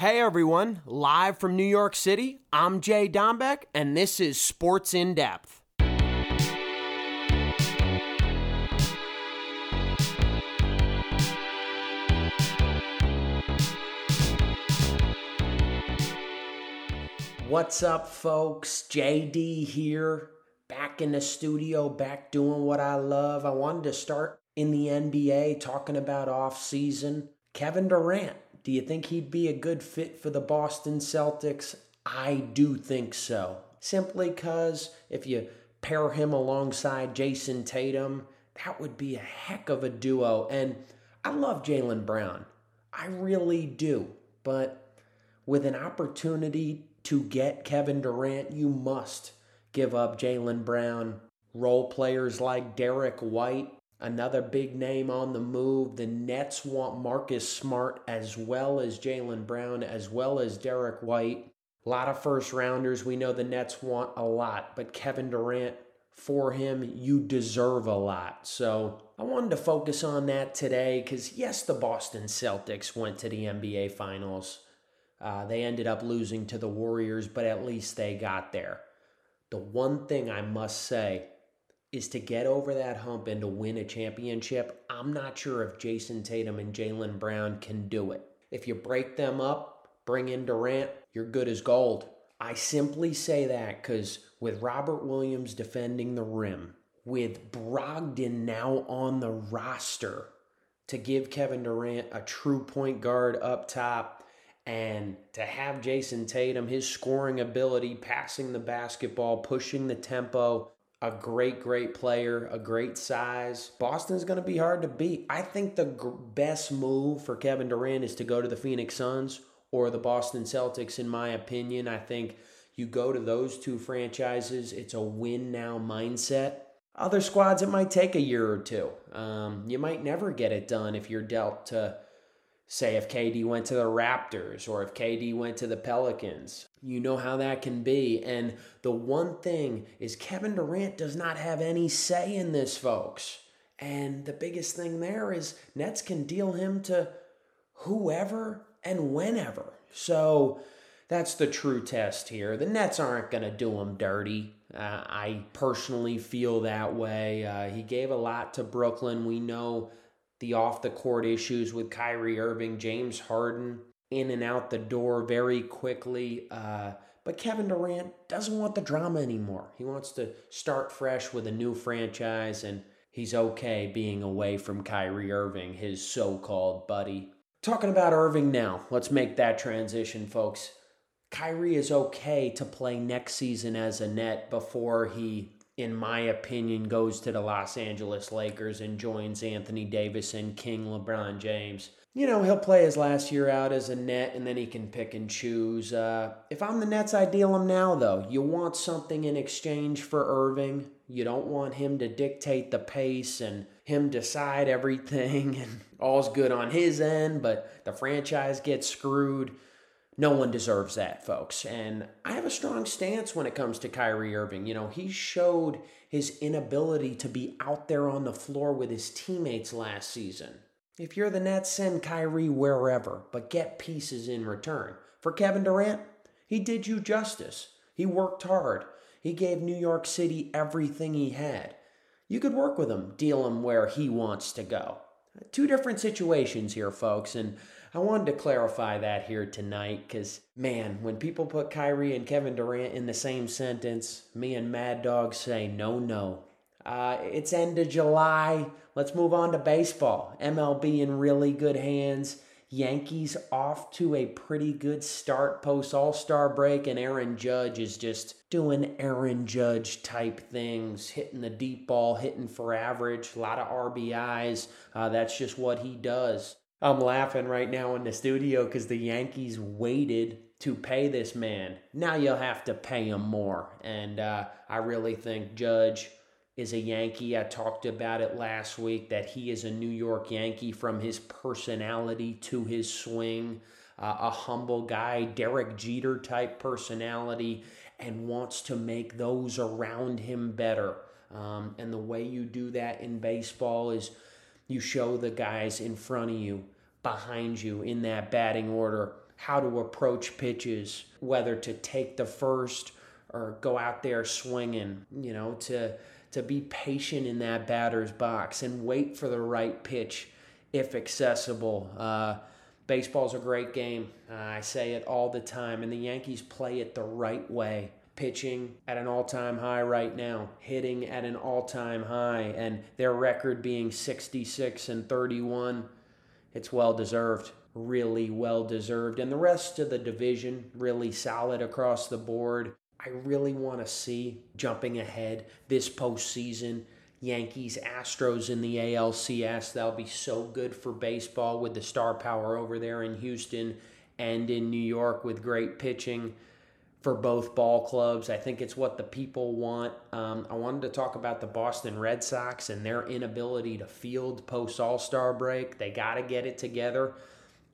Hey everyone, live from New York City, I'm Jay Dombeck, and this is Sports in Depth. What's up, folks? JD here, back in the studio, back doing what I love. I wanted to start in the NBA talking about off season. Kevin Durant do you think he'd be a good fit for the Boston Celtics? I do think so. Simply because if you pair him alongside Jayson Tatum, that would be a heck of a duo. And I love Jaylen Brown. I really do. But with an opportunity to get Kevin Durant, you must give up Jaylen Brown. Role players like Derrick White Another big name on the move. The Nets want Marcus Smart as well as Jaylen Brown, as well as Derrick White. A lot of first rounders. We know the Nets want a lot, but Kevin Durant, for him, you deserve a lot. So I wanted to focus on that today because, yes, the Boston Celtics went to the NBA Finals. Uh, they ended up losing to the Warriors, but at least they got there. The one thing I must say is to get over that hump and to win a championship, I'm not sure if Jayson Tatum and Jaylen Brown can do it. If you break them up, bring in Durant, you're good as gold. I simply say that because with Robert Williams defending the rim, with Brogdon now on the roster to give Kevin Durant a true point guard up top, and to have Jayson Tatum, his scoring ability, passing the basketball, pushing the tempo, a great, great player, a great size. Boston's going to be hard to beat. I think the best move for Kevin Durant is to go to the Phoenix Suns or the Boston Celtics, in my opinion. I think you go to those two franchises, it's a win now mindset. Other squads, it might take a year or two. Um, you might never get it done if you're dealt to say if KD went to the Raptors or if KD went to the Pelicans. You know how that can be. And the one thing is Kevin Durant does not have any say in this, folks. And the biggest thing there is Nets can deal him to whoever and whenever. So that's the true test here. The Nets aren't going to do him dirty. Uh, I personally feel that way. Uh, he gave a lot to Brooklyn. We know the off the court issues with Kyrie Irving, James Harden in and out the door very quickly. Uh, but Kevin Durant doesn't want the drama anymore. He wants to start fresh with a new franchise, and he's okay being away from Kyrie Irving, his so called buddy. Talking about Irving now, let's make that transition, folks. Kyrie is okay to play next season as a net before he in my opinion, goes to the Los Angeles Lakers and joins Anthony Davis and King LeBron James. You know, he'll play his last year out as a net and then he can pick and choose. Uh, if I'm the Nets, I deal him now, though. You want something in exchange for Irving. You don't want him to dictate the pace and him decide everything and all's good on his end, but the franchise gets screwed. No one deserves that, folks. And I have a strong stance when it comes to Kyrie Irving. You know, he showed his inability to be out there on the floor with his teammates last season. If you're the Nets, send Kyrie wherever, but get pieces in return. For Kevin Durant, he did you justice. He worked hard. He gave New York City everything he had. You could work with him, deal him where he wants to go. Two different situations here, folks, and I wanted to clarify that here tonight because, man, when people put Kyrie and Kevin Durant in the same sentence, me and Mad Dog say no, no. Uh, it's end of July. Let's move on to baseball. MLB in really good hands. Yankees off to a pretty good start post All Star break, and Aaron Judge is just doing Aaron Judge type things, hitting the deep ball, hitting for average, a lot of RBIs. Uh, that's just what he does. I'm laughing right now in the studio because the Yankees waited to pay this man. Now you'll have to pay him more. And uh, I really think Judge is a Yankee. I talked about it last week that he is a New York Yankee from his personality to his swing. Uh, a humble guy, Derek Jeter type personality, and wants to make those around him better. Um, and the way you do that in baseball is you show the guys in front of you, behind you in that batting order how to approach pitches, whether to take the first or go out there swinging, you know, to to be patient in that batter's box and wait for the right pitch if accessible. Uh, baseball's a great game. Uh, I say it all the time, and the Yankees play it the right way. Pitching at an all time high right now, hitting at an all time high, and their record being 66 and 31. It's well deserved, really well deserved. And the rest of the division, really solid across the board. I really want to see jumping ahead this postseason. Yankees, Astros in the ALCS. That'll be so good for baseball with the star power over there in Houston and in New York with great pitching for both ball clubs. I think it's what the people want. Um, I wanted to talk about the Boston Red Sox and their inability to field post All Star break. They got to get it together.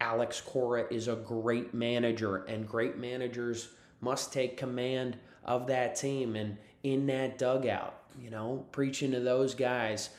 Alex Cora is a great manager, and great managers must take command of that team and in that dugout. You know, preaching to those guys,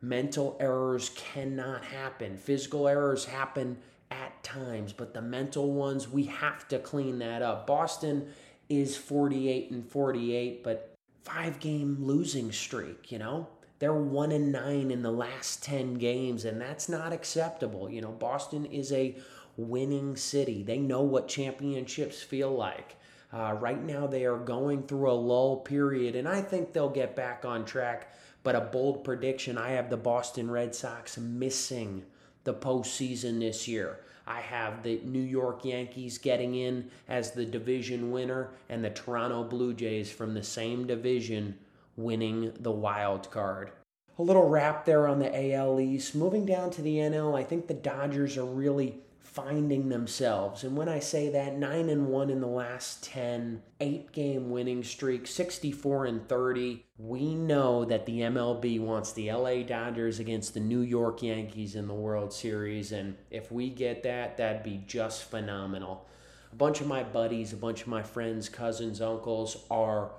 mental errors cannot happen. Physical errors happen at times, but the mental ones, we have to clean that up. Boston is 48 and 48, but five game losing streak, you know? They're one and nine in the last 10 games, and that's not acceptable. You know, Boston is a winning city. They know what championships feel like. Uh, right now, they are going through a lull period, and I think they'll get back on track. But a bold prediction I have the Boston Red Sox missing the postseason this year. I have the New York Yankees getting in as the division winner, and the Toronto Blue Jays from the same division winning the wild card. A little wrap there on the AL East. Moving down to the NL, I think the Dodgers are really finding themselves. And when I say that, 9 and 1 in the last 10, 8 game winning streak, 64 and 30. We know that the MLB wants the LA Dodgers against the New York Yankees in the World Series and if we get that, that'd be just phenomenal. A bunch of my buddies, a bunch of my friends, cousins, uncles are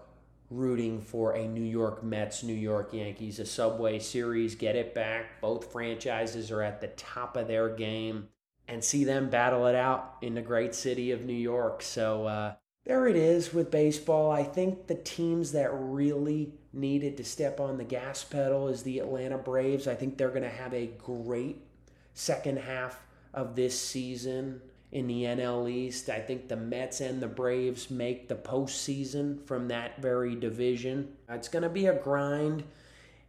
rooting for a New York Mets, New York Yankees, a Subway Series, get it back. Both franchises are at the top of their game and see them battle it out in the great city of New York. So uh, there it is with baseball. I think the teams that really needed to step on the gas pedal is the Atlanta Braves. I think they're going to have a great second half of this season in the NL East. I think the Mets and the Braves make the postseason from that very division. It's going to be a grind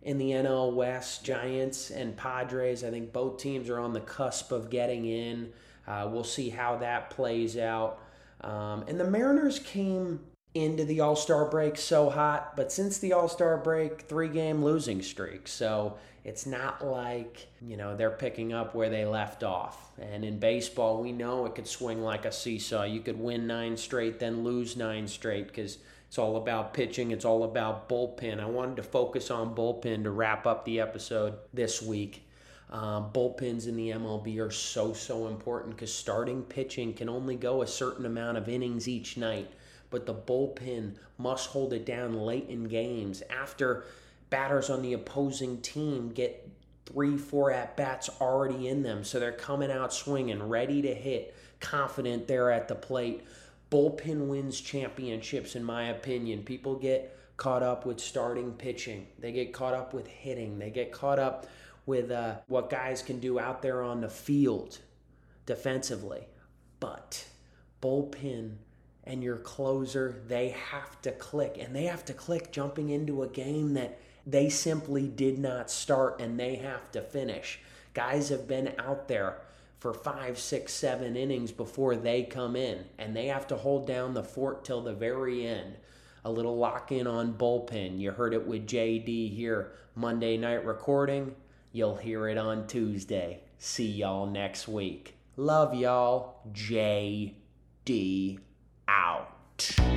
in the NL West, Giants and Padres. I think both teams are on the cusp of getting in. Uh, we'll see how that plays out. Um, and the Mariners came into the All Star break so hot, but since the All Star break, three game losing streak. So it's not like, you know, they're picking up where they left off. And in baseball, we know it could swing like a seesaw. You could win nine straight, then lose nine straight because it's all about pitching. It's all about bullpen. I wanted to focus on bullpen to wrap up the episode this week. Um, bullpens in the MLB are so, so important because starting pitching can only go a certain amount of innings each night, but the bullpen must hold it down late in games after batters on the opposing team get three, four at bats already in them. So they're coming out swinging, ready to hit, confident they're at the plate bullpen wins championships, in my opinion. People get caught up with starting pitching, they get caught up with hitting, they get caught up with uh, what guys can do out there on the field defensively. But bullpen and your closer, they have to click, and they have to click jumping into a game that they simply did not start and they have to finish. Guys have been out there for five, six, seven innings before they come in, and they have to hold down the fort till the very end. A little lock in on bullpen. You heard it with JD here Monday night recording. You'll hear it on Tuesday. See y'all next week. Love y'all. JD out.